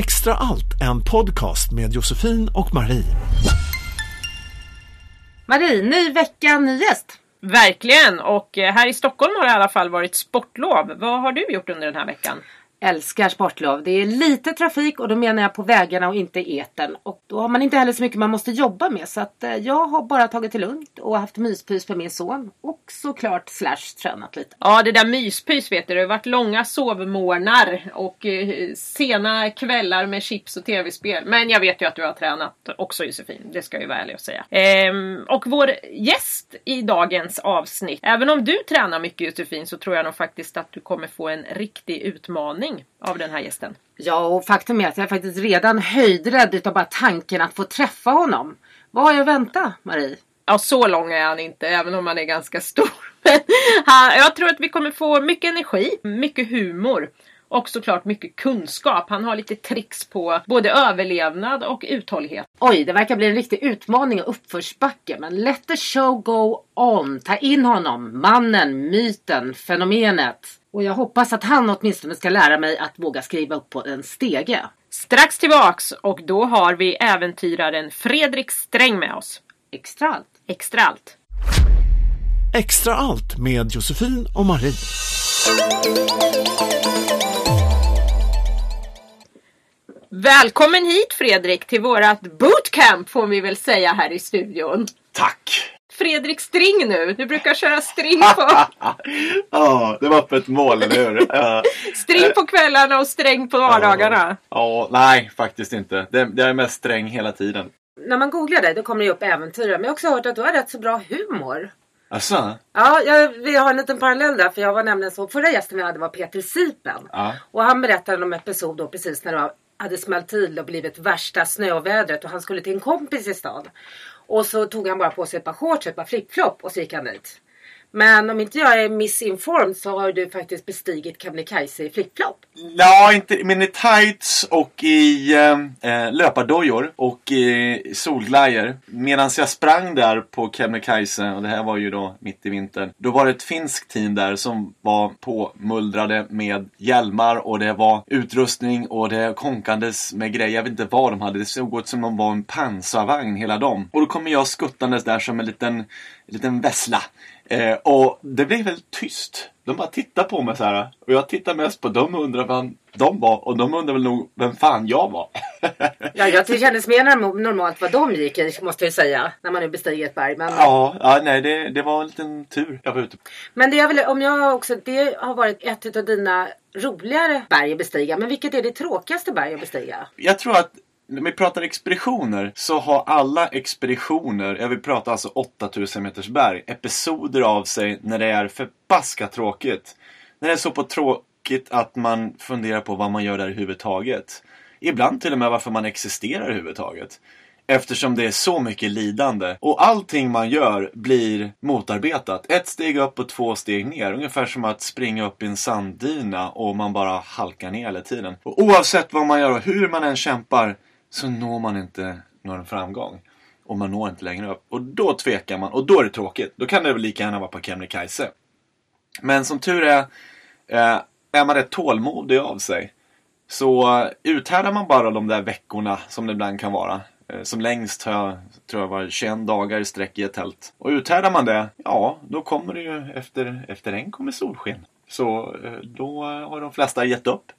Extra allt, en podcast med Josefin och Marie. Marie, ny vecka, ny gäst. Verkligen! Och eh, här i Stockholm har det i alla fall varit sportlov. Vad har du gjort under den här veckan? Älskar sportlov. Det är lite trafik och då menar jag på vägarna och inte eten. etern. Och då har man inte heller så mycket man måste jobba med. Så att eh, jag har bara tagit det lugnt och haft myspys för min son. Och såklart slash tränat lite. Ja, det där myspys vet du. Det har varit långa sovmorgnar och eh, sena kvällar med chips och tv-spel. Men jag vet ju att du har tränat också Josefin. Det ska jag ju vara ärlig och säga. Ehm, och vår gäst i dagens avsnitt. Även om du tränar mycket Josefin så tror jag nog faktiskt att du kommer få en riktig utmaning av den här gästen. Ja, och faktum är att jag är faktiskt redan höjdrädd utav bara tanken att få träffa honom. Vad har jag att vänta, Marie? Ja, så lång är han inte, även om han är ganska stor. Han, jag tror att vi kommer få mycket energi, mycket humor och såklart mycket kunskap. Han har lite tricks på både överlevnad och uthållighet. Oj, det verkar bli en riktig utmaning och uppförsbacke. Men let the show go on. Ta in honom, mannen, myten, fenomenet. Och jag hoppas att han åtminstone ska lära mig att våga skriva upp på en stege. Strax tillbaks och då har vi äventyraren Fredrik Sträng med oss. Extra allt. Extra allt. Extra allt med Josefin och Marie. Välkommen hit Fredrik till vårat bootcamp får vi väl säga här i studion. Tack! Fredrik String nu. Du brukar köra string på, Ja, det var öppet mål, eller hur? String på kvällarna och sträng på vardagarna. Ja, nej, faktiskt inte. Det, det är mest sträng hela tiden. När man googlar dig då kommer det upp äventyrare. Men jag har också hört att du har rätt så bra humor. Asså? Ja, jag, vi har en liten parallell där. För jag var nämligen så. Förra gästen vi hade var Peter Sipen. Ja. Och han berättade om en episod då precis när det var, hade smält till och blivit värsta snövädret. Och han skulle till en kompis i stan. Och så tog han bara på sig ett par shorts och ett par flipflop och så gick han dit. Men om inte jag är missinformed så har du faktiskt bestigit Kebnekaise i flipflop. Ja, inte, men i tights och i eh, eh löpardojor och i solglajjor. Medan jag sprang där på Kebnekaise, och det här var ju då mitt i vintern. Då var det ett finskt team där som var påmullrade med hjälmar och det var utrustning och det konkandes med grejer. Jag vet inte vad de hade. Det såg ut som om de var en pansarvagn hela dagen. Och då kommer jag skuttandes där som en liten, en liten vessla. Eh, och det blev väldigt tyst. De bara tittade på mig så här. Och jag tittade mest på dem och undrade vem de var. Och de undrade väl nog vem fan jag var. Ja, jag det kändes mer norm- normalt vad de gick i måste jag säga. När man nu bestiger ett berg. Men, ja, ja, nej det, det var en liten tur jag var ute på. men det, jag vill, om jag också, det har varit ett av dina roligare berg att bestiga. Men vilket är det tråkigaste berg att bestiga? Jag tror att när vi pratar expeditioner så har alla expeditioner, jag vill prata alltså 8000 meters berg, episoder av sig när det är förbaskat tråkigt. När det är så på tråkigt att man funderar på vad man gör där överhuvudtaget. Ibland till och med varför man existerar överhuvudtaget. Eftersom det är så mycket lidande. Och allting man gör blir motarbetat. Ett steg upp och två steg ner. Ungefär som att springa upp i en sanddyna och man bara halkar ner hela tiden. Och oavsett vad man gör och hur man än kämpar så når man inte någon framgång. Och man når inte längre upp. Och då tvekar man och då är det tråkigt. Då kan det väl lika gärna vara på Kebnekaise. Men som tur är, eh, är man rätt tålmodig av sig. Så uthärdar man bara de där veckorna som det ibland kan vara. Eh, som längst har jag, tror jag var 21 dagar i sträck i ett tält. Och uthärdar man det, ja då kommer det ju efter, efter en kommer solsken. Så eh, då har de flesta gett upp.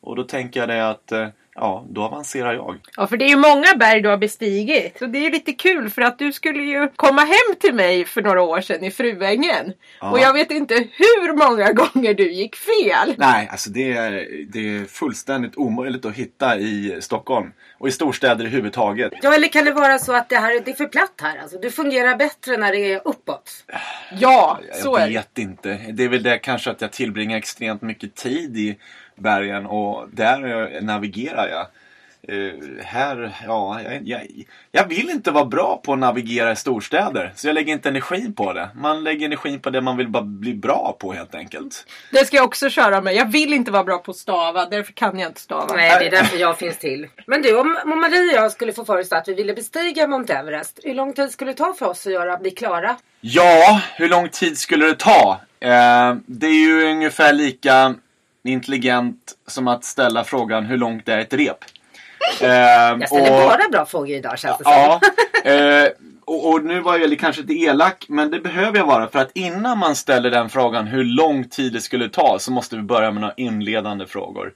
Och då tänker jag det att, eh, ja då avancerar jag. Ja, för det är ju många berg du har bestigit. Så det är ju lite kul för att du skulle ju komma hem till mig för några år sedan i Fruängen. Ja. Och jag vet inte hur många gånger du gick fel. Nej, alltså det är, det är fullständigt omöjligt att hitta i Stockholm. Och i storstäder överhuvudtaget. Ja, eller kan det vara så att det här det är för platt här? Alltså, du fungerar bättre när det är uppåt. Ja, så är Jag det. vet inte. Det är väl det kanske att jag tillbringar extremt mycket tid i bergen och där navigerar jag. Eh, här, ja, jag, jag, jag vill inte vara bra på att navigera i storstäder. Så jag lägger inte energin på det. Man lägger energin på det man vill bara bli bra på helt enkelt. Det ska jag också köra med. Jag vill inte vara bra på att stava. Därför kan jag inte stava. Nej, det är därför jag finns till. Men du, om, om Marie och jag skulle få för oss att vi ville bestiga Mount Everest. Hur lång tid skulle det ta för oss att göra, bli klara? Ja, hur lång tid skulle det ta? Eh, det är ju ungefär lika intelligent som att ställa frågan hur långt är ett rep? Ehm, Jag ställer och- bara bra frågor idag känns det som. Ja, eh, och, och nu var jag kanske lite elak, men det behöver jag vara. För att innan man ställer den frågan hur lång tid det skulle ta så måste vi börja med några inledande frågor.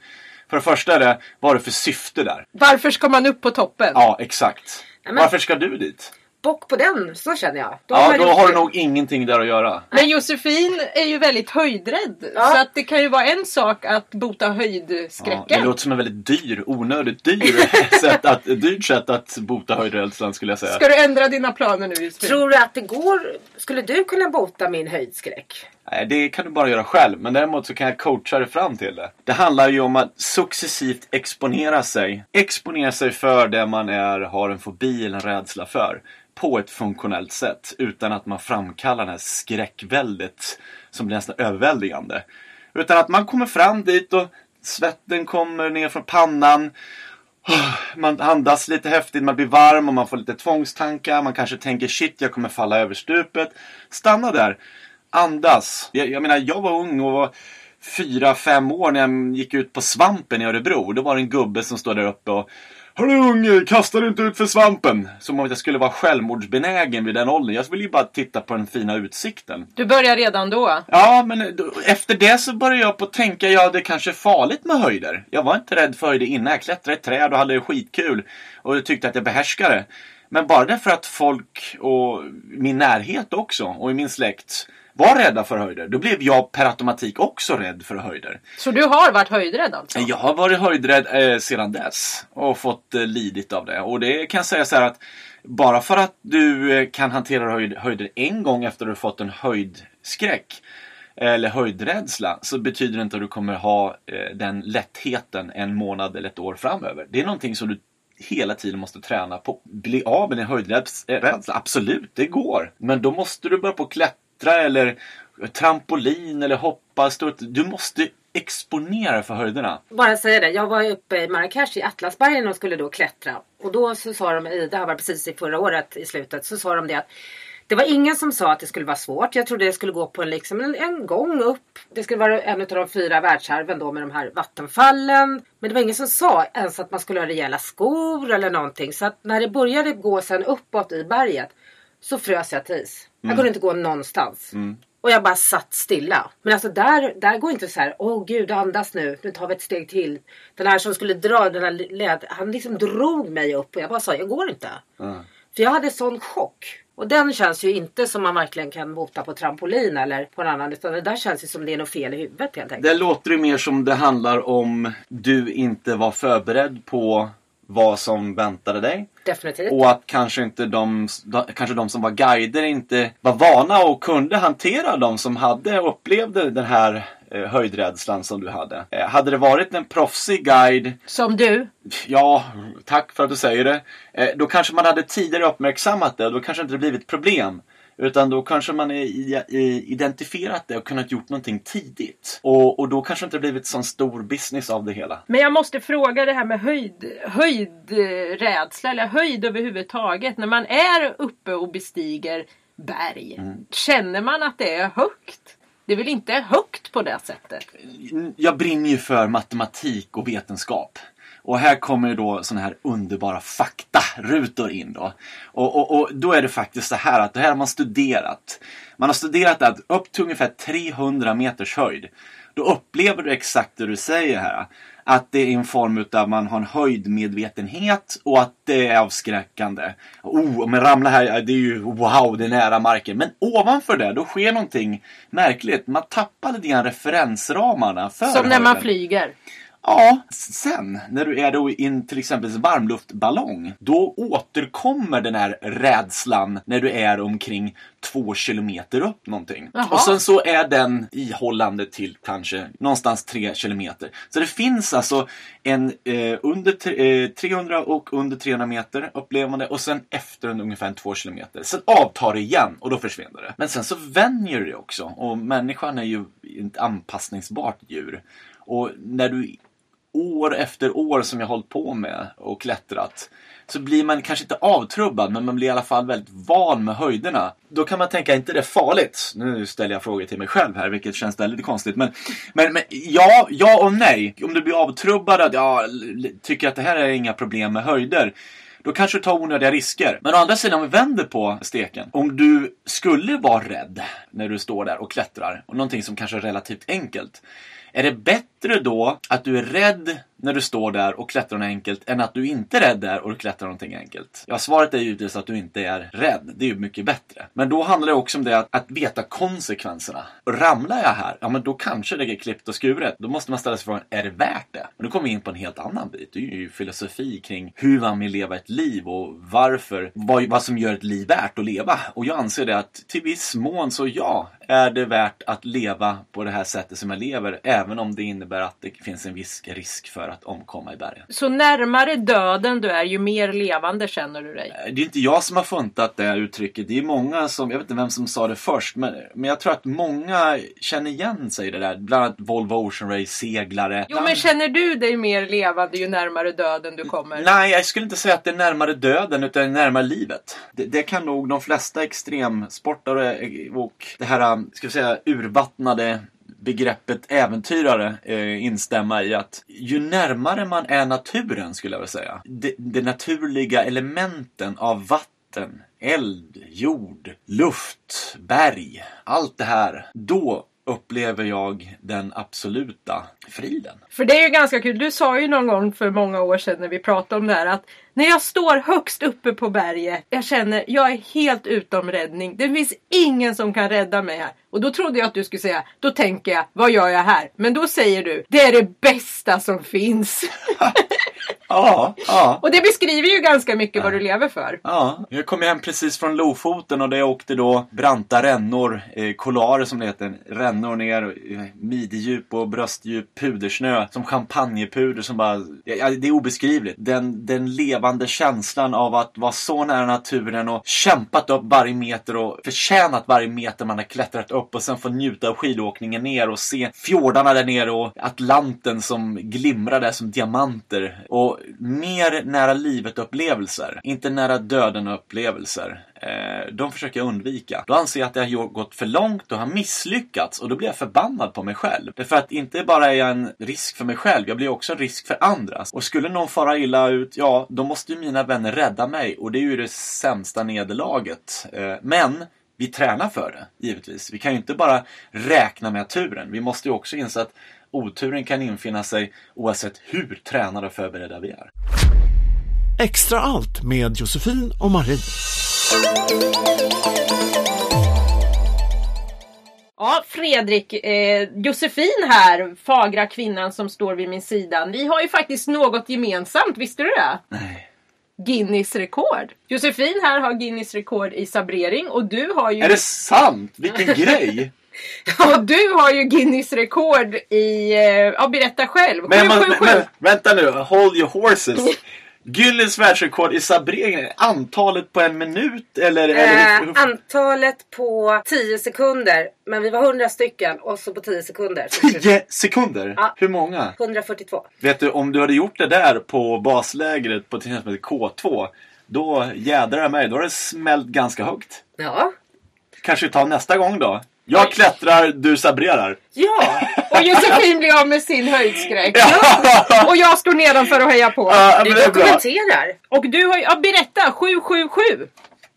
För det första är det, vad är det för syfte där? Varför ska man upp på toppen? Ja, exakt. Ja, men- Varför ska du dit? Bock på den, så känner jag. Ja, man då gjort har du det. nog ingenting där att göra. Men Josefin är ju väldigt höjdrädd. Ja. Så att det kan ju vara en sak att bota Ja, höjdskräcken. det låter som en väldigt dyr, onödigt dyr sätt att, dyrt sätt att bota höjdrädslan skulle jag säga. Ska du ändra dina planer nu Josefin? Tror du att det går? Skulle du kunna bota min höjdskräck? Det kan du bara göra själv. Men däremot så kan jag coacha dig fram till det. Det handlar ju om att successivt exponera sig. Exponera sig för det man är, har en fobi eller en rädsla för. På ett funktionellt sätt. Utan att man framkallar det här skräckväldet som blir nästan överväldigande. Utan att man kommer fram dit och svetten kommer ner från pannan. Man andas lite häftigt, man blir varm och man får lite tvångstankar. Man kanske tänker shit, jag kommer falla över stupet. Stanna där. Andas. Jag, jag menar, jag var ung och var fyra, fem år när jag gick ut på svampen i Örebro. Då var det en gubbe som stod där uppe och Hörru unge, kasta dig inte ut för svampen! Som om jag skulle vara självmordsbenägen vid den åldern. Jag ville ju bara titta på den fina utsikten. Du börjar redan då. Ja, men då, efter det så började jag på att tänka, ja det kanske är farligt med höjder. Jag var inte rädd för höjder innan. Jag klättrade i träd och hade skitkul. Och tyckte att jag behärskade. Men bara därför att folk och min närhet också och i min släkt var rädda för höjder. Då blev jag per automatik också rädd för höjder. Så du har varit höjdrädd alltså? Jag har varit höjdrädd eh, sedan dess och fått eh, lidit av det. Och det kan jag säga så här att bara för att du eh, kan hantera höjd, höjder en gång efter att du fått en höjdskräck eller höjdrädsla så betyder det inte att du kommer ha eh, den lättheten en månad eller ett år framöver. Det är någonting som du hela tiden måste träna på. Bli av med din höjdrädsla, absolut, det går. Men då måste du börja på att klättra eller trampolin eller hoppa, stort. Du måste exponera för höjderna. Bara säga det, jag var uppe i Marrakesh i Atlasbergen och skulle då klättra. Och då så sa de, det här var precis i förra året i slutet, så sa de det att det var ingen som sa att det skulle vara svårt. Jag trodde det skulle gå på en, liksom en, en gång upp. Det skulle vara en av de fyra världsarven då med de här vattenfallen. Men det var ingen som sa ens att man skulle ha rejäla skor eller någonting. Så att när det började gå sen uppåt i berget så frös jag till is. Jag kunde inte gå någonstans. Och jag bara satt stilla. Men alltså där, där går inte så här, åh gud andas nu, nu tar vi ett steg till. Den här som skulle dra, den här led, han liksom drog mig upp och jag bara sa, jag går inte. För jag hade sån chock. Och den känns ju inte som man verkligen kan bota på trampolin eller på en annan. Utan det där känns ju som det är något fel i huvudet helt enkelt. Det låter ju mer som det handlar om du inte var förberedd på vad som väntade dig. Definitivt. Och att kanske inte de, kanske de som var guider inte var vana och kunde hantera de som hade upplevde den här eh, höjdrädslan som du hade. Eh, hade det varit en proffsig guide Som du? Ja, tack för att du säger det. Eh, då kanske man hade tidigare uppmärksammat det och då kanske inte det blivit problem. Utan då kanske man är identifierat det och kunnat gjort någonting tidigt. Och, och då kanske inte det blivit sån stor business av det hela. Men jag måste fråga det här med höjd, höjdrädsla eller höjd överhuvudtaget. När man är uppe och bestiger berg. Mm. Känner man att det är högt? Det är väl inte högt på det sättet? Jag brinner ju för matematik och vetenskap. Och här kommer ju då såna här underbara faktarutor in då. Och, och, och då är det faktiskt så här att det här har man studerat. Man har studerat att upp till ungefär 300 meters höjd. Då upplever du exakt det du säger här. Att det är en form utav man har en höjdmedvetenhet och att det är avskräckande. Oh, om jag ramlar här, det är ju wow, det är nära marken. Men ovanför det, då sker någonting märkligt. Man tappar lite grann referensramarna för Som när man flyger. Ja, sen när du är då i en till exempel varmluftballong. Då återkommer den här rädslan när du är omkring två kilometer upp någonting. Jaha. Och sen så är den ihållande till kanske någonstans tre kilometer. Så det finns alltså en eh, under eh, 300 och under 300 meter upplevande och sen efter en ungefär två kilometer. Sen avtar det igen och då försvinner det. Men sen så vänjer dig också och människan är ju ett anpassningsbart djur. Och när du år efter år som jag hållit på med och klättrat så blir man kanske inte avtrubbad men man blir i alla fall väldigt van med höjderna. Då kan man tänka, är inte det farligt? Nu ställer jag frågor till mig själv här vilket känns väldigt konstigt. Men, men, men ja, ja och nej. Om du blir avtrubbad, ja, tycker att det här är inga problem med höjder. Då kanske du tar onödiga risker. Men å andra sidan, om vi vänder på steken. Om du skulle vara rädd när du står där och klättrar, och någonting som kanske är relativt enkelt. Är det bättre då att du är rädd när du står där och klättrar något enkelt än att du inte är rädd där och du klättrar någonting enkelt? Ja, svaret är givetvis att du inte är rädd. Det är ju mycket bättre. Men då handlar det också om det att, att veta konsekvenserna. Och ramlar jag här, ja men då kanske det är klippt och skuret. Då måste man ställa sig frågan, är det värt det? Och då kommer vi in på en helt annan bit. Det är ju filosofi kring hur man vill leva ett liv och varför, vad, vad som gör ett liv värt att leva. Och jag anser det att till viss mån så ja, är det värt att leva på det här sättet som jag lever. Även om det innebär att det finns en viss risk för att omkomma i bergen. Så närmare döden du är, ju mer levande känner du dig. Det är inte jag som har funtat det uttrycket. Det är många som, jag vet inte vem som sa det först, men, men jag tror att många känner igen sig i det där. Bland annat Volvo Ocean Race, seglare. Jo, men känner du dig mer levande ju närmare döden du kommer? Nej, jag skulle inte säga att det är närmare döden utan närmare livet. Det, det kan nog de flesta extremsportare och det här, ska vi säga, urvattnade begreppet äventyrare eh, instämma i att ju närmare man är naturen skulle jag vilja säga. De, de naturliga elementen av vatten, eld, jord, luft, berg, allt det här. Då upplever jag den absoluta friden. För det är ju ganska kul. Du sa ju någon gång för många år sedan när vi pratade om det här att när jag står högst uppe på berget, jag känner jag är helt utom räddning. Det finns ingen som kan rädda mig här. Och då trodde jag att du skulle säga, då tänker jag, vad gör jag här? Men då säger du, det är det bästa som finns. Ja, ja. Och det beskriver ju ganska mycket vad du lever för. Ja, jag kom hem precis från Lofoten och det åkte då branta rännor, eh, kolarer som det heter, rännor ner, eh, midjedjup och bröstdjup pudersnö som champagnepuder som bara, ja, det är obeskrivligt. Den, den levande känslan av att vara så nära naturen och kämpat upp varje meter och förtjänat varje meter man har klättrat upp och sen få njuta av skidåkningen ner och se fjordarna där nere och Atlanten som glimrar där som diamanter. Och mer nära livet upplevelser, inte nära döden upplevelser. Eh, de försöker jag undvika. Då anser jag att jag har gått för långt och har misslyckats och då blir jag förbannad på mig själv. Därför att inte bara är jag en risk för mig själv, jag blir också en risk för andra. Och skulle någon fara illa ut, ja, då måste ju mina vänner rädda mig och det är ju det sämsta nederlaget. Eh, men vi tränar för det, givetvis. Vi kan ju inte bara räkna med turen. Vi måste ju också inse att oturen kan infinna sig oavsett hur tränade och förberedda vi är. Extra allt med Josefin och Marie. Ja, Fredrik, eh, Josefin här, fagra kvinnan som står vid min sida. Vi har ju faktiskt något gemensamt, visste du det? Nej. Guinness rekord. Josefin här har Guinness rekord i sabrering och du har ju... Är det sant? Vilken grej! Och du har ju Guinness rekord i... Eh, ja, berätta själv. Men, man, 777. men vänta nu, hold your horses. Guinness världsrekord i sabrering, antalet på en minut eller? eller Eh, antalet på 10 sekunder. Men vi var 100 stycken och så på 10 sekunder. så 10 sekunder? Ja. Hur många? 142. Vet du, om du hade gjort det där på baslägret på till exempel K2 då jädrar mig, då har det smällt ganska högt. Ja. Kanske ta nästa gång då? Jag klättrar, du sabrerar. Ja. Och Josefin blir av med sin höjdskräck. Och jag står nedanför och hejar på. Ja, Du dokumenterar. Och du har ju... Ja, berätta! 777!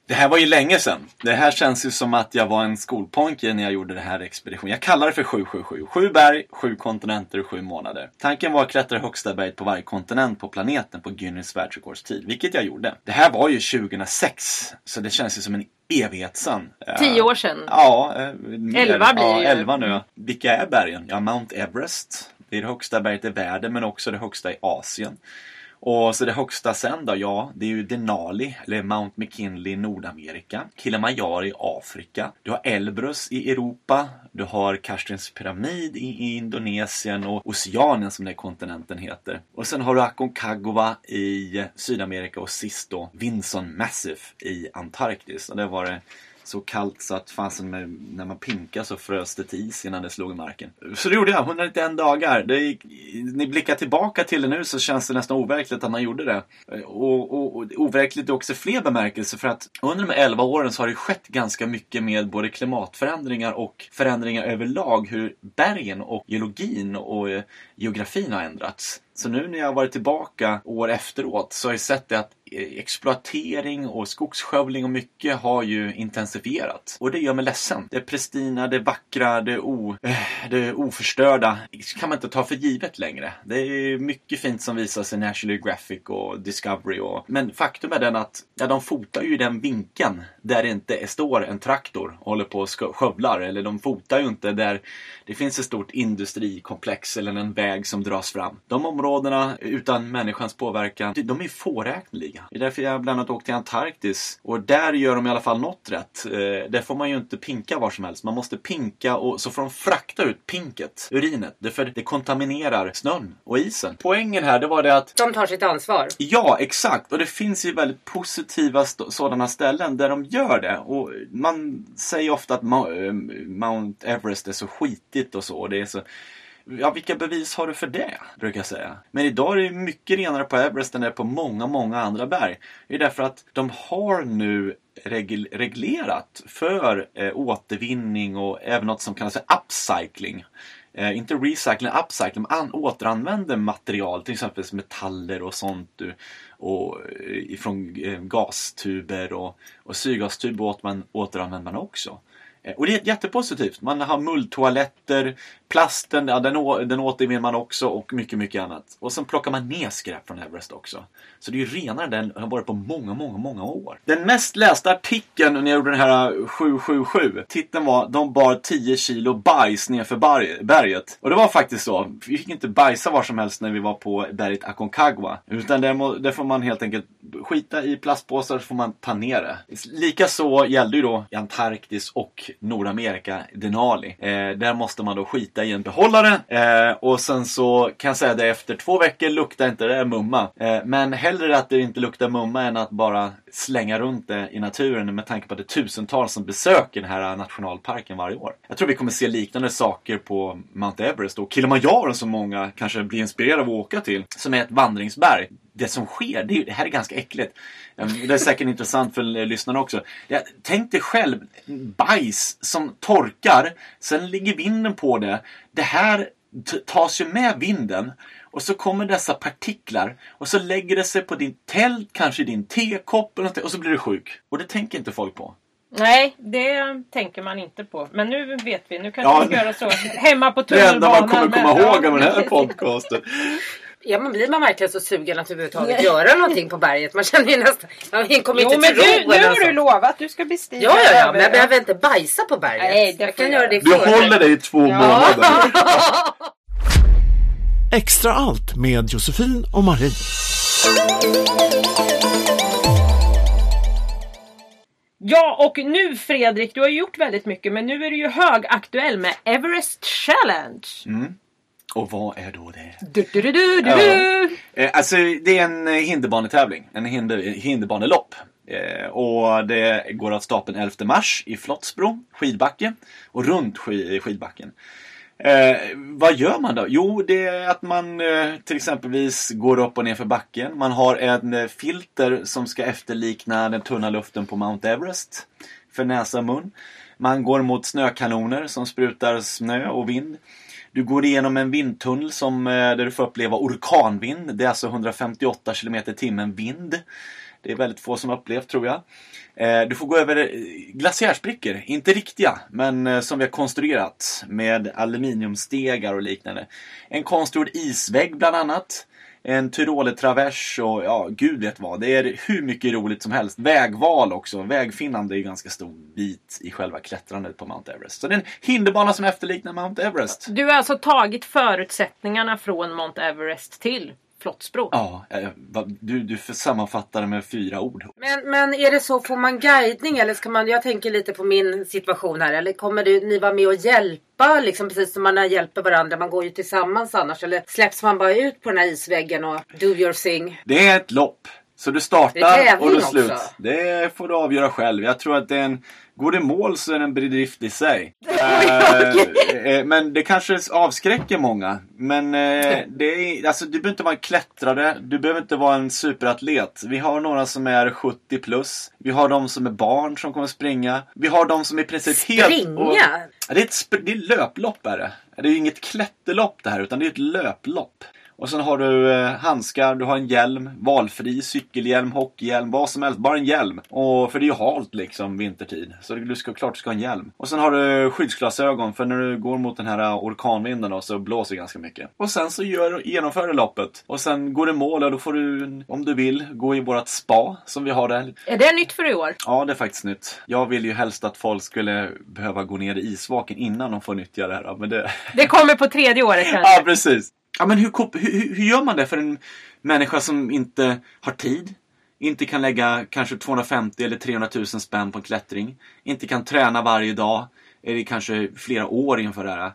Det här var ju länge sedan. Det här känns ju som att jag var en skolpojke när jag gjorde det här expeditionen. Jag kallar det för 777. Sju berg, sju kontinenter och sju månader. Tanken var att klättra högsta berget på varje kontinent på planeten på Guinness världsrekordstid, vilket jag gjorde. Det här var ju 2006, så det känns ju som en evighet sedan. Tio år sedan. Ja, eh. Elva blir ja, det ju. elva nu. Vilka är bergen? Ja, Mount Everest. Det är det högsta berget i världen, men också det högsta i Asien. Och så det högsta sen då, ja, det är ju Denali, eller Mount McKinley i Nordamerika. Kilimanjaro i Afrika. Du har Elbrus i Europa. Du har Karstens pyramid i, i Indonesien och Oceanien som den kontinenten heter. Och sen har du Aconcagua i Sydamerika och sist då Vinson Massif i Antarktis. Och det var det så kallt så att fasen med, när man pinkade så frös det till is innan det slog i marken. Så det gjorde jag, 191 dagar. Det gick, ni blickar tillbaka till det nu så känns det nästan overkligt att man gjorde det. Och, och, och overkligt är också fler bemärkelser för att under de här 11 åren så har det skett ganska mycket med både klimatförändringar och förändringar överlag. Hur bergen och geologin och eh, geografin har ändrats. Så nu när jag har varit tillbaka år efteråt så har jag sett det att Eh, exploatering och skogsskövling och mycket har ju intensifierat. Och det gör mig ledsen. Det pristina, det vackra, det, o, eh, det oförstörda kan man inte ta för givet längre. Det är mycket fint som visas i National Geographic och Discovery. Och... Men faktum är den att ja, de fotar ju den vinkeln där det inte står en traktor och håller på och skövlar. Eller de fotar ju inte där det finns ett stort industrikomplex eller en väg som dras fram. De områdena utan människans påverkan, de är fåräkneliga. Det är därför jag bland annat åkt till Antarktis. Och där gör de i alla fall något rätt. Eh, där får man ju inte pinka var som helst. Man måste pinka och så får de frakta ut pinket, urinet. Därför det kontaminerar snön och isen. Poängen här, det var det att... De tar sitt ansvar. Ja, exakt. Och det finns ju väldigt positiva sådana ställen där de gör det. Och man säger ofta att eh, Mount Everest är så skitigt och så. Och det är så Ja, vilka bevis har du för det? Brukar jag säga. Men idag är det mycket renare på Everest än det är på många, många andra berg. Det är därför att de har nu reglerat för eh, återvinning och även något som kallas för upcycling. Eh, inte recycling, upcycling, Man återanvänder material, till exempel metaller och sånt. Och, eh, ifrån eh, gastuber och, och syrgastuber återanvänder man också. Eh, och det är jättepositivt. Man har mulltoaletter, plasten, ja, den, den återvinner man också och mycket, mycket annat. Och sen plockar man ner skräp från Everest också. Så det är ju renare än den har varit på många, många, många år. Den mest lästa artikeln när jag gjorde den här eh, 777, titeln var De bar 10 kilo bajs nerför berget. Och det var faktiskt så. Vi fick inte bajsa var som helst när vi var på berget Aconcagua. Utan där, där får man helt enkelt skita i plastpåsar så får man ta ner det. Likaså gällde ju då i Antarktis och Nordamerika, Denali. Eh, där måste man då skita i en behållare. Eh, och sen så kan jag säga det efter två veckor luktar inte det mumma. Eh, men hellre att det inte luktar mumma än att bara slänga runt det i naturen med tanke på att det är tusentals som besöker den här nationalparken varje år. Jag tror vi kommer se liknande saker på Mount Everest och Kilimanjaro som många kanske blir inspirerade av att åka till. Som är ett vandringsberg det som sker, det, är, det här är ganska äckligt. Det är säkert intressant för lyssnarna också. Ja, tänk dig själv bajs som torkar, sen ligger vinden på det. Det här tas ju med vinden och så kommer dessa partiklar och så lägger det sig på din tält, kanske din tekopp och så blir du sjuk. Och det tänker inte folk på. Nej, det tänker man inte på. Men nu vet vi. Nu kanske ja, vi ska göra så hemma på tunnelbanan. Det enda man kommer komma ihåg av den här podcasten. Ja men blir man verkligen så sugen att överhuvudtaget göra någonting på berget? Man känner ju nästan, man kommer jo, inte men till du, nu har du lovat, du ska bestiga Ja ja ja, men jag behöver inte bajsa på berget. Nej, jag kan göra det Du håller dig i två ja. månader. Extra allt med Josefin och Marie. Ja, och nu Fredrik, du har gjort väldigt mycket, men nu är du ju högaktuell med Everest Challenge. Mm. Och vad är då det? Du, du, du, du, du. Ja. Eh, alltså det är en eh, hinderbanetävling. En hinder, hinderbanelopp. Eh, och det går av stapeln 11 mars i Flottsbro skidbacke. Och runt skidbacken. Eh, vad gör man då? Jo, det är att man eh, till exempelvis går upp och ner för backen. Man har en eh, filter som ska efterlikna den tunna luften på Mount Everest. För näsa och mun. Man går mot snökanoner som sprutar snö och vind. Du går igenom en vindtunnel som, eh, där du får uppleva orkanvind. Det är alltså 158 km i timmen vind. Det är väldigt få som upplevt tror jag. Eh, du får gå över glaciärsprickor, glaciärsbrickor, inte riktiga, men som vi har konstruerat med aluminiumstegar och liknande. En konstgjord isvägg bland annat en Tyroletravers och ja, gud vet vad. Det är hur mycket roligt som helst. Vägval också. Vägfinnande är ju ganska stor bit i själva klättrandet på Mount Everest. Så det är en hinderbana som efterliknar Mount Everest. Du har alltså tagit förutsättningarna från Mount Everest till Flottsbro. Ja, eh, du, du sammanfattar det med fyra ord. Men, men är det så, får man guidning eller ska man, jag tänker lite på min situation här, eller kommer du, ni vara med och hjälpa liksom precis som man hjälper varandra, man går ju tillsammans annars eller släpps man bara ut på den här isväggen och do your thing? Det är ett lopp. Så du Det är startar tävling och du slut. också. Det får du avgöra själv. Jag tror att det är en... Går det mål så är det en bedrift i sig. Eh, eh, men det kanske avskräcker många. Men eh, det är, alltså, du behöver inte vara en klättrare. Du behöver inte vara en superatlet. Vi har några som är 70 plus. Vi har de som är barn som kommer springa. Vi har de som i princip helt... Springa? Och, det, är ett, det är löplopp är det. Det är inget klätterlopp det här utan det är ett löplopp. Och sen har du eh, handskar, du har en hjälm, valfri, cykelhjälm, hockeyhjälm, vad som helst. Bara en hjälm. Och, för det är ju halt liksom vintertid. Så du ska klart du ska ha en hjälm. Och sen har du skyddsglasögon för när du går mot den här eh, orkanvinden då, så blåser det ganska mycket. Och sen så gör, genomför du loppet. Och sen går du mål och då får du, om du vill, gå i vårat spa som vi har där. Är det nytt för i år? Ja, det är faktiskt nytt. Jag vill ju helst att folk skulle behöva gå ner i isvaken innan de får nyttja det här. Men det... Det kommer på tredje året kanske? Ja, precis. Ja, men hur, hur, hur hur gör man det för en människa som inte har tid? Inte kan lägga kanske 250 eller 300 000 spänn på en klättring. Inte kan träna varje dag. Eller kanske flera år inför det här.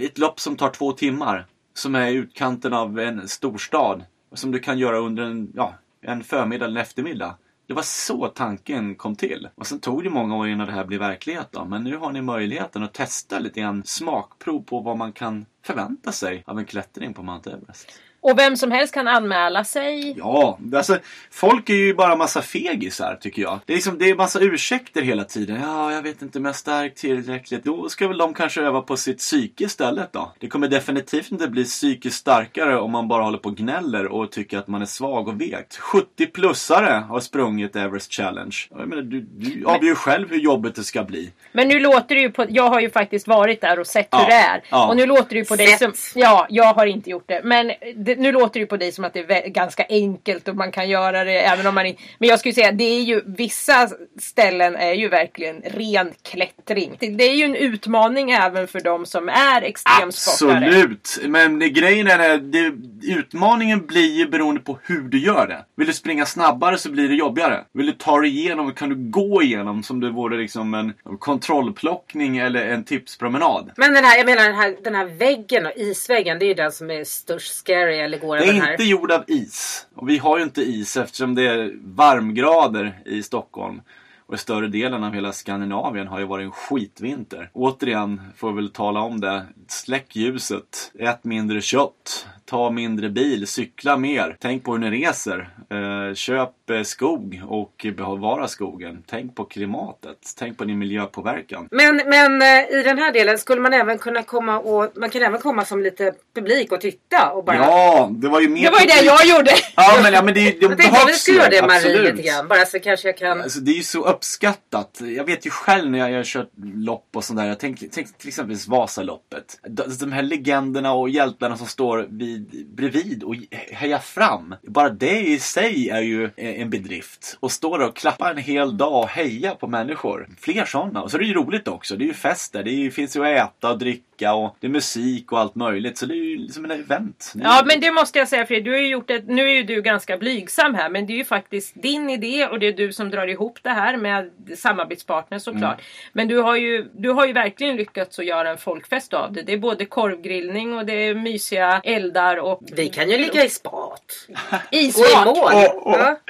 Ett lopp som tar två timmar. Som är i utkanten av en storstad. Som du kan göra under en, ja, en förmiddag eller en eftermiddag. Det var så tanken kom till. Och sen tog det många år innan det här blev verklighet då. Men nu har ni möjligheten att testa lite grann smakprov på vad man kan förvänta sig av en klättring på Mount Everest. Och vem som helst kan anmäla sig. Ja, alltså folk är ju bara massa fegisar tycker jag. Det är liksom, det är massa ursäkter hela tiden. Ja, jag vet inte om jag är stark tillräckligt. Då ska väl de kanske öva på sitt psyke istället då. Det kommer definitivt inte bli psykiskt starkare om man bara håller på och gnäller och tycker att man är svag och vekt. 70-plussare har sprungit Everest Challenge. Jag menar, du, du avgör ju själv hur jobbigt det ska bli. Men nu låter det ju på... Jag har ju faktiskt varit där och sett Ja, hur det är. ja. Och nu låter det ju på dig som... Ja, jag har inte gjort det. Men det, nu låter det ju på dig som att det är ganska enkelt och man kan göra det även om man inte... Men jag skulle säga, det är ju... Vissa ställen är ju verkligen ren klättring. Det, det är ju en utmaning även för de som är extremsportare. Absolut! Men det, grejen är att det, utmaningen blir ju beroende på hur du gör det. Vill du springa snabbare så blir det jobbigare. Vill du ta dig igenom, kan du gå igenom som det vore liksom en kontrollplockning eller en tipspromenad. Men den här, jag menar den här, den här väggen och isväggen, det är ju den som är störst scary eller går Det över är den här. inte gjord av is. Och vi har ju inte is eftersom det är varmgrader i Stockholm. Och större delen av hela Skandinavien har ju varit en skitvinter. Återigen får jag väl tala om det. Släck ljuset. Ät mindre kött. Ta mindre bil. Cykla mer. Tänk på hur ni reser. Eh, köp eh, skog och bevara skogen. Tänk på klimatet. Tänk på din miljöpåverkan. Men, men eh, i den här delen skulle man även kunna komma och man kan även komma som lite publik och titta och bara Ja, det var ju mer Det var ju det jag gjorde! Ja, men, ja, men det, det Jag tänkte att vi ska göra det Marie lite grann. Bara så kanske jag kan... Alltså, det är ju så uppskattat. Jag vet ju själv när jag har kört lopp och sånt där. Jag tänker tänk, till exempel Vasaloppet. De, de här legenderna och hjältarna som står vid, bredvid och heja fram. Bara det i sig är ju en bedrift. Och stå där och klappa en hel dag och heja på människor. Fler sådana. Och så är det ju roligt också. Det är ju fest där. Det finns ju att äta och dricka och det är musik och allt möjligt. Så det är ju liksom en event. Ja ju- men det måste jag säga Fredrik, du har ju gjort ett, nu är ju du ganska blygsam här men det är ju faktiskt din idé och det är du som drar ihop det här med samarbetspartner såklart. Mm. Men du har, ju, du har ju verkligen lyckats att göra en folkfest av det. Det är både korvgrillning och det är mysiga eldar och Vi kan ju ligga i spat. I isvak. mål. Åh, åh. Ja.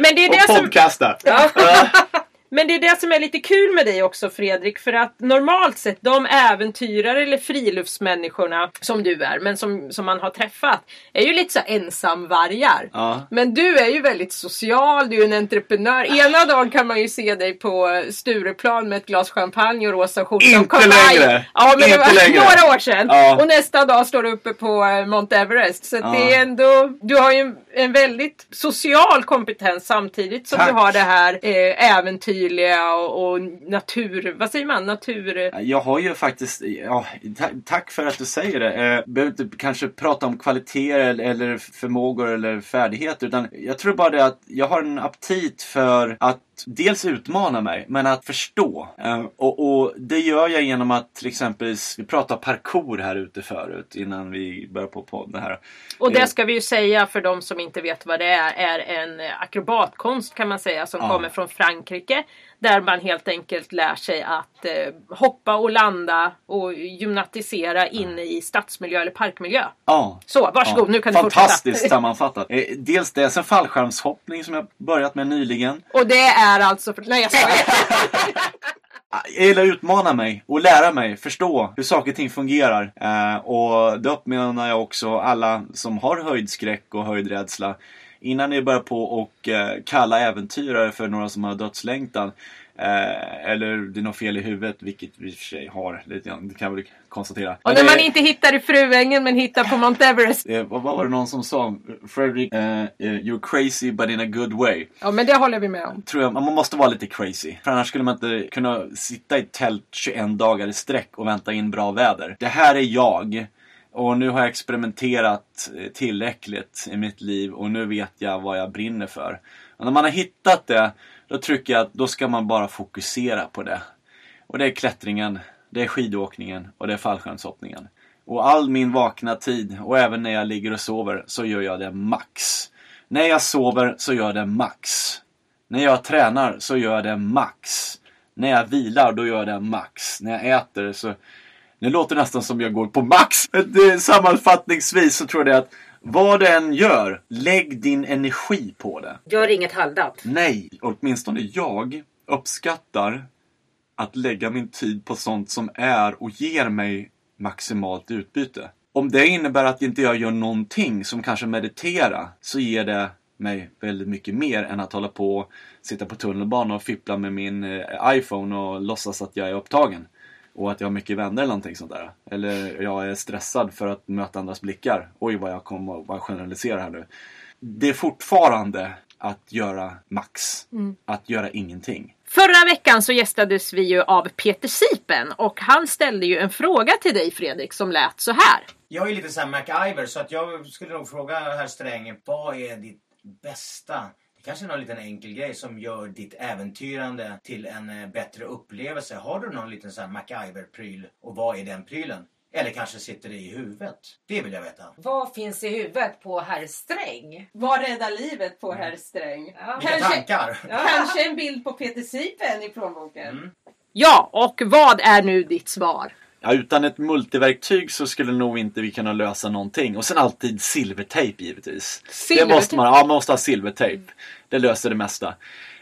Men det är Och det som... podcasta. Ja. Men det är det som är lite kul med dig också Fredrik. För att normalt sett de äventyrare eller friluftsmänniskorna som du är, men som, som man har träffat, är ju lite så ensamvargar. Ja. Men du är ju väldigt social, du är en entreprenör. Ena dagen kan man ju se dig på Stureplan med ett glas champagne och rosa skjorta Inte längre. Ja, men det Inte var längre. några år sedan. Ja. Och nästa dag står du uppe på eh, Mount Everest. Så Ja. det är ändå, du har ju en, en väldigt social kompetens samtidigt som Tack. du har det här eh, äventyrliga och, och natur... Vad säger man? Natur... Jag har ju faktiskt, ja, ta, tack för att du säger det. Eh, behöver inte kanske prata om kvaliteter eller, förmågor eller färdigheter. Utan jag tror bara det att jag har en aptit för att dels utmana mig, men att förstå. Eh, och, och det gör jag genom att till exempel, vi pratade parkour här ute förut innan vi började på podden här. Och Eh. det ska vi ju säga för de som inte vet vad det är, är en akrobatkonst kan man säga som Ja. kommer från Frankrike. Där man helt enkelt lär sig att eh, hoppa och landa och gymnatisera inne i stadsmiljö eller parkmiljö. Ja. Så, varsågod, nu kan du Fantastiskt fortsätta. sammanfattat. Eh, dels det, sen fallskärmshoppning som jag börjat med nyligen. Och det är alltså... Nej, jag skojar. Jag gillar att utmana mig och lära mig förstå hur saker och ting fungerar. Eh, och det uppmanar jag också alla som har höjdskräck och höjdrädsla. Innan ni börjar på och eh, kalla äventyrare för några som har dödslängtan. Eh, eller det är något fel i huvudet, vilket vi i och för sig har lite grann. Det kan jag väl konstatera. Och när man inte hittar i Fruängen men hittar på Mount Everest. Eh, vad vad var det någon som sa? Fredrik, eh, eh, you're crazy but in a good way. Ja, men det håller vi med om. Tror jag, man måste vara lite crazy. För annars skulle man inte kunna sitta i ett tält 21 dagar i sträck och vänta in bra väder. Det här är jag. Och nu har jag experimenterat eh, tillräckligt i mitt liv och nu vet jag vad jag brinner för. Och när man har hittat det, då tycker jag att då ska man bara fokusera på det. Och det är klättringen, det är skidåkningen och det är fallskärmshoppningen. Och all min vakna tid och även när jag ligger och sover så gör jag det max. När jag sover så gör jag det max. När jag tränar så gör jag det max. När jag vilar då gör jag det max. När jag äter så... Det låter nästan som jag går på max. Det- Sammanfattningsvis så tror jag det att vad du än gör, lägg din energi på det. Gör inget halvdant. Nej, åtminstone jag uppskattar att lägga min tid på sånt som är och ger mig maximalt utbyte. Om det innebär att inte jag gör någonting som kanske meditera så ger det mig väldigt mycket mer än att hålla på sitta på tunnelbanan och fippla med min eh, iPhone och låtsas att jag är upptagen. Och att jag har mycket vänner eller någonting sånt där. Eller jag är stressad för att möta andras blickar. Oj vad jag kommer vad jag generaliserar här nu. Det är fortfarande att göra max. Att göra ingenting. Förra veckan så gästades vi ju av Peter Sipen och han ställde ju en fråga till dig Fredrik som lät så här. Jag är lite såhär MacIver så att jag skulle nog fråga herr Sträng. Vad är ditt bästa? Kanske någon liten enkel grej som gör ditt äventyrande till en eh, bättre upplevelse. Har du någon liten sån här MacIver-pryl? Och vad är den prylen? Eller kanske sitter det i huvudet? Det vill jag veta. Vad finns i huvudet på herr Sträng? Vad räddar livet på herr Sträng? Ja. Vilka Kanske- tankar? Kanske en bild på Peter Sipen i plånboken? Ja, och vad är nu ditt svar? Ja, utan ett multiverktyg så skulle nog inte vi kunna lösa någonting. Och sen alltid silvertejp givetvis. Det Silvertejp? måste man, ja, man måste ha silvertejp. Det löser det mesta.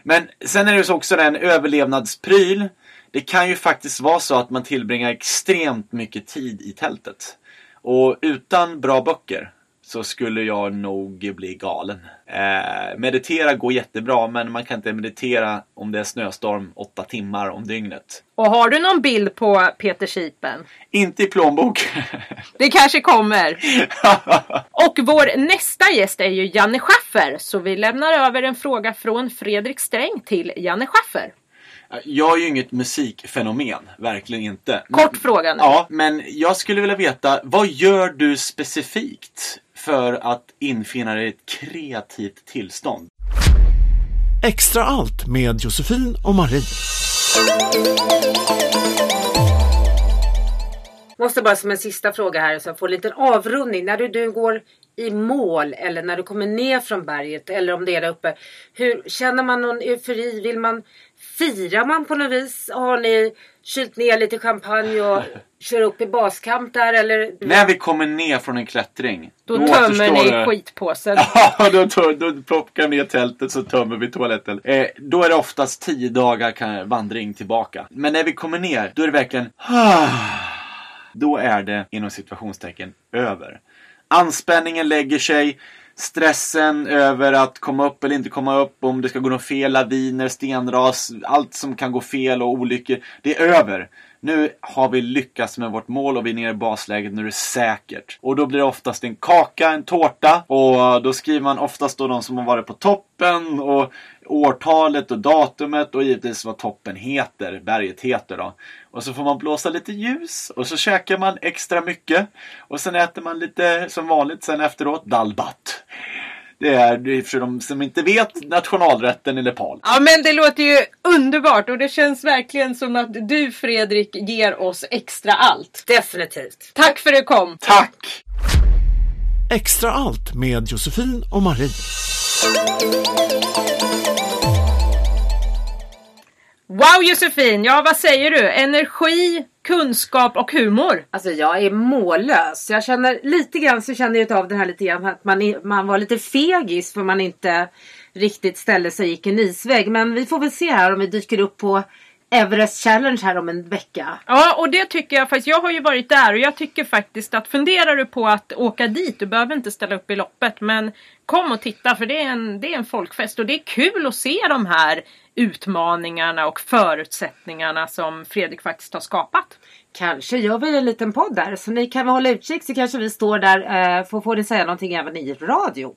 Men sen är det ju så också en överlevnadspryl. Det kan ju faktiskt vara så att man tillbringar extremt mycket tid i tältet. Och utan bra böcker så skulle jag nog bli galen. Eh, meditera går jättebra men man kan inte meditera om det är snöstorm åtta timmar om dygnet. Och har du någon bild på Peter Sipen? Inte i plånbok. Det kanske kommer. Och vår nästa gäst är ju Janne Schaffer, så vi lämnar över en fråga från Fredrik Sträng till Janne Schaffer. Jag är ju inget musikfenomen, verkligen inte. Kort fråga nu. Ja, men jag skulle vilja veta, vad gör du specifikt för att infinna dig i ett kreativt tillstånd? Extra allt med Josefin och Marie. Måste bara som en sista fråga här så jag får en liten avrundning. När du, du går i mål eller när du kommer ner från berget eller om det är där uppe. Hur, känner man någon eufori? Vill man Firar man på något vis? Har ni kylt ner lite champagne och kör upp i baskamp där eller? När vi kommer ner från en klättring. Då tömmer återstår ni det- skitpåsen. Ja, då, då, då plockar vi ner tältet så tömmer vi toaletten. Eh, då är det oftast tio dagar kan, vandring tillbaka. Men när vi kommer ner, då är det verkligen... Då är det inom situationstecken över. Anspänningen lägger sig. Stressen över att komma upp eller inte komma upp, om det ska gå något fel, laviner, stenras, allt som kan gå fel och olyckor. Det är över. Nu har vi lyckats med vårt mål och vi är nere i basläget, nu är det säkert. Och då blir det oftast en kaka, en tårta och eh, då skriver man oftast då de som har varit på toppen och årtalet och datumet och givetvis vad toppen heter, berget heter då. Och så får man blåsa lite ljus och så käkar man extra mycket. Och sen äter man lite som vanligt sen efteråt dalbat. Det är för de som inte vet nationalrätten i Nepal. Ja men det låter ju underbart och det känns verkligen som att du Fredrik ger oss extra allt. Definitivt. Tack för att du kom! Tack! Extra allt med Josefin och Marie. Wow Josefin! Ja, vad säger du? Energi, kunskap och humor. Alltså jag är mållös. Jag känner lite grann så känner jag av det här lite grann att man, man var lite fegis för man inte riktigt ställde sig gick en isväg. Men vi får väl se här om vi dyker upp på Everest Challenge här om en vecka. Ja, och det tycker jag faktiskt. Jag har ju varit där och jag tycker faktiskt att funderar du på att åka dit, du behöver inte ställa upp i loppet, men kom och titta för det är en, det är en folkfest och det är kul att se de här utmaningarna och förutsättningarna som Fredrik faktiskt har skapat. Kanske gör vi en liten podd där så ni kan väl hålla utkik så kanske vi står där eh, för får ni säga någonting även i radio.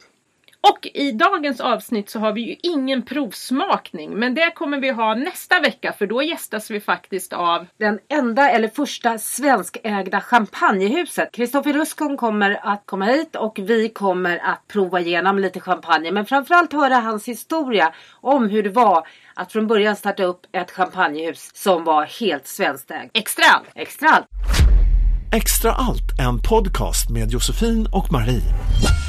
Och i dagens avsnitt så har vi ju ingen provsmakning men det kommer vi ha nästa vecka för då gästas vi faktiskt av Den enda eller första svenskägda champagnehuset. Kristoffer Ruskon kommer att komma hit och vi kommer att prova igenom lite champagne men framförallt höra hans historia om hur det var att från början starta upp ett champagnehus som var helt svenskägt. Extra allt. Extra allt! Extra allt, en podcast med Josefin och Marie.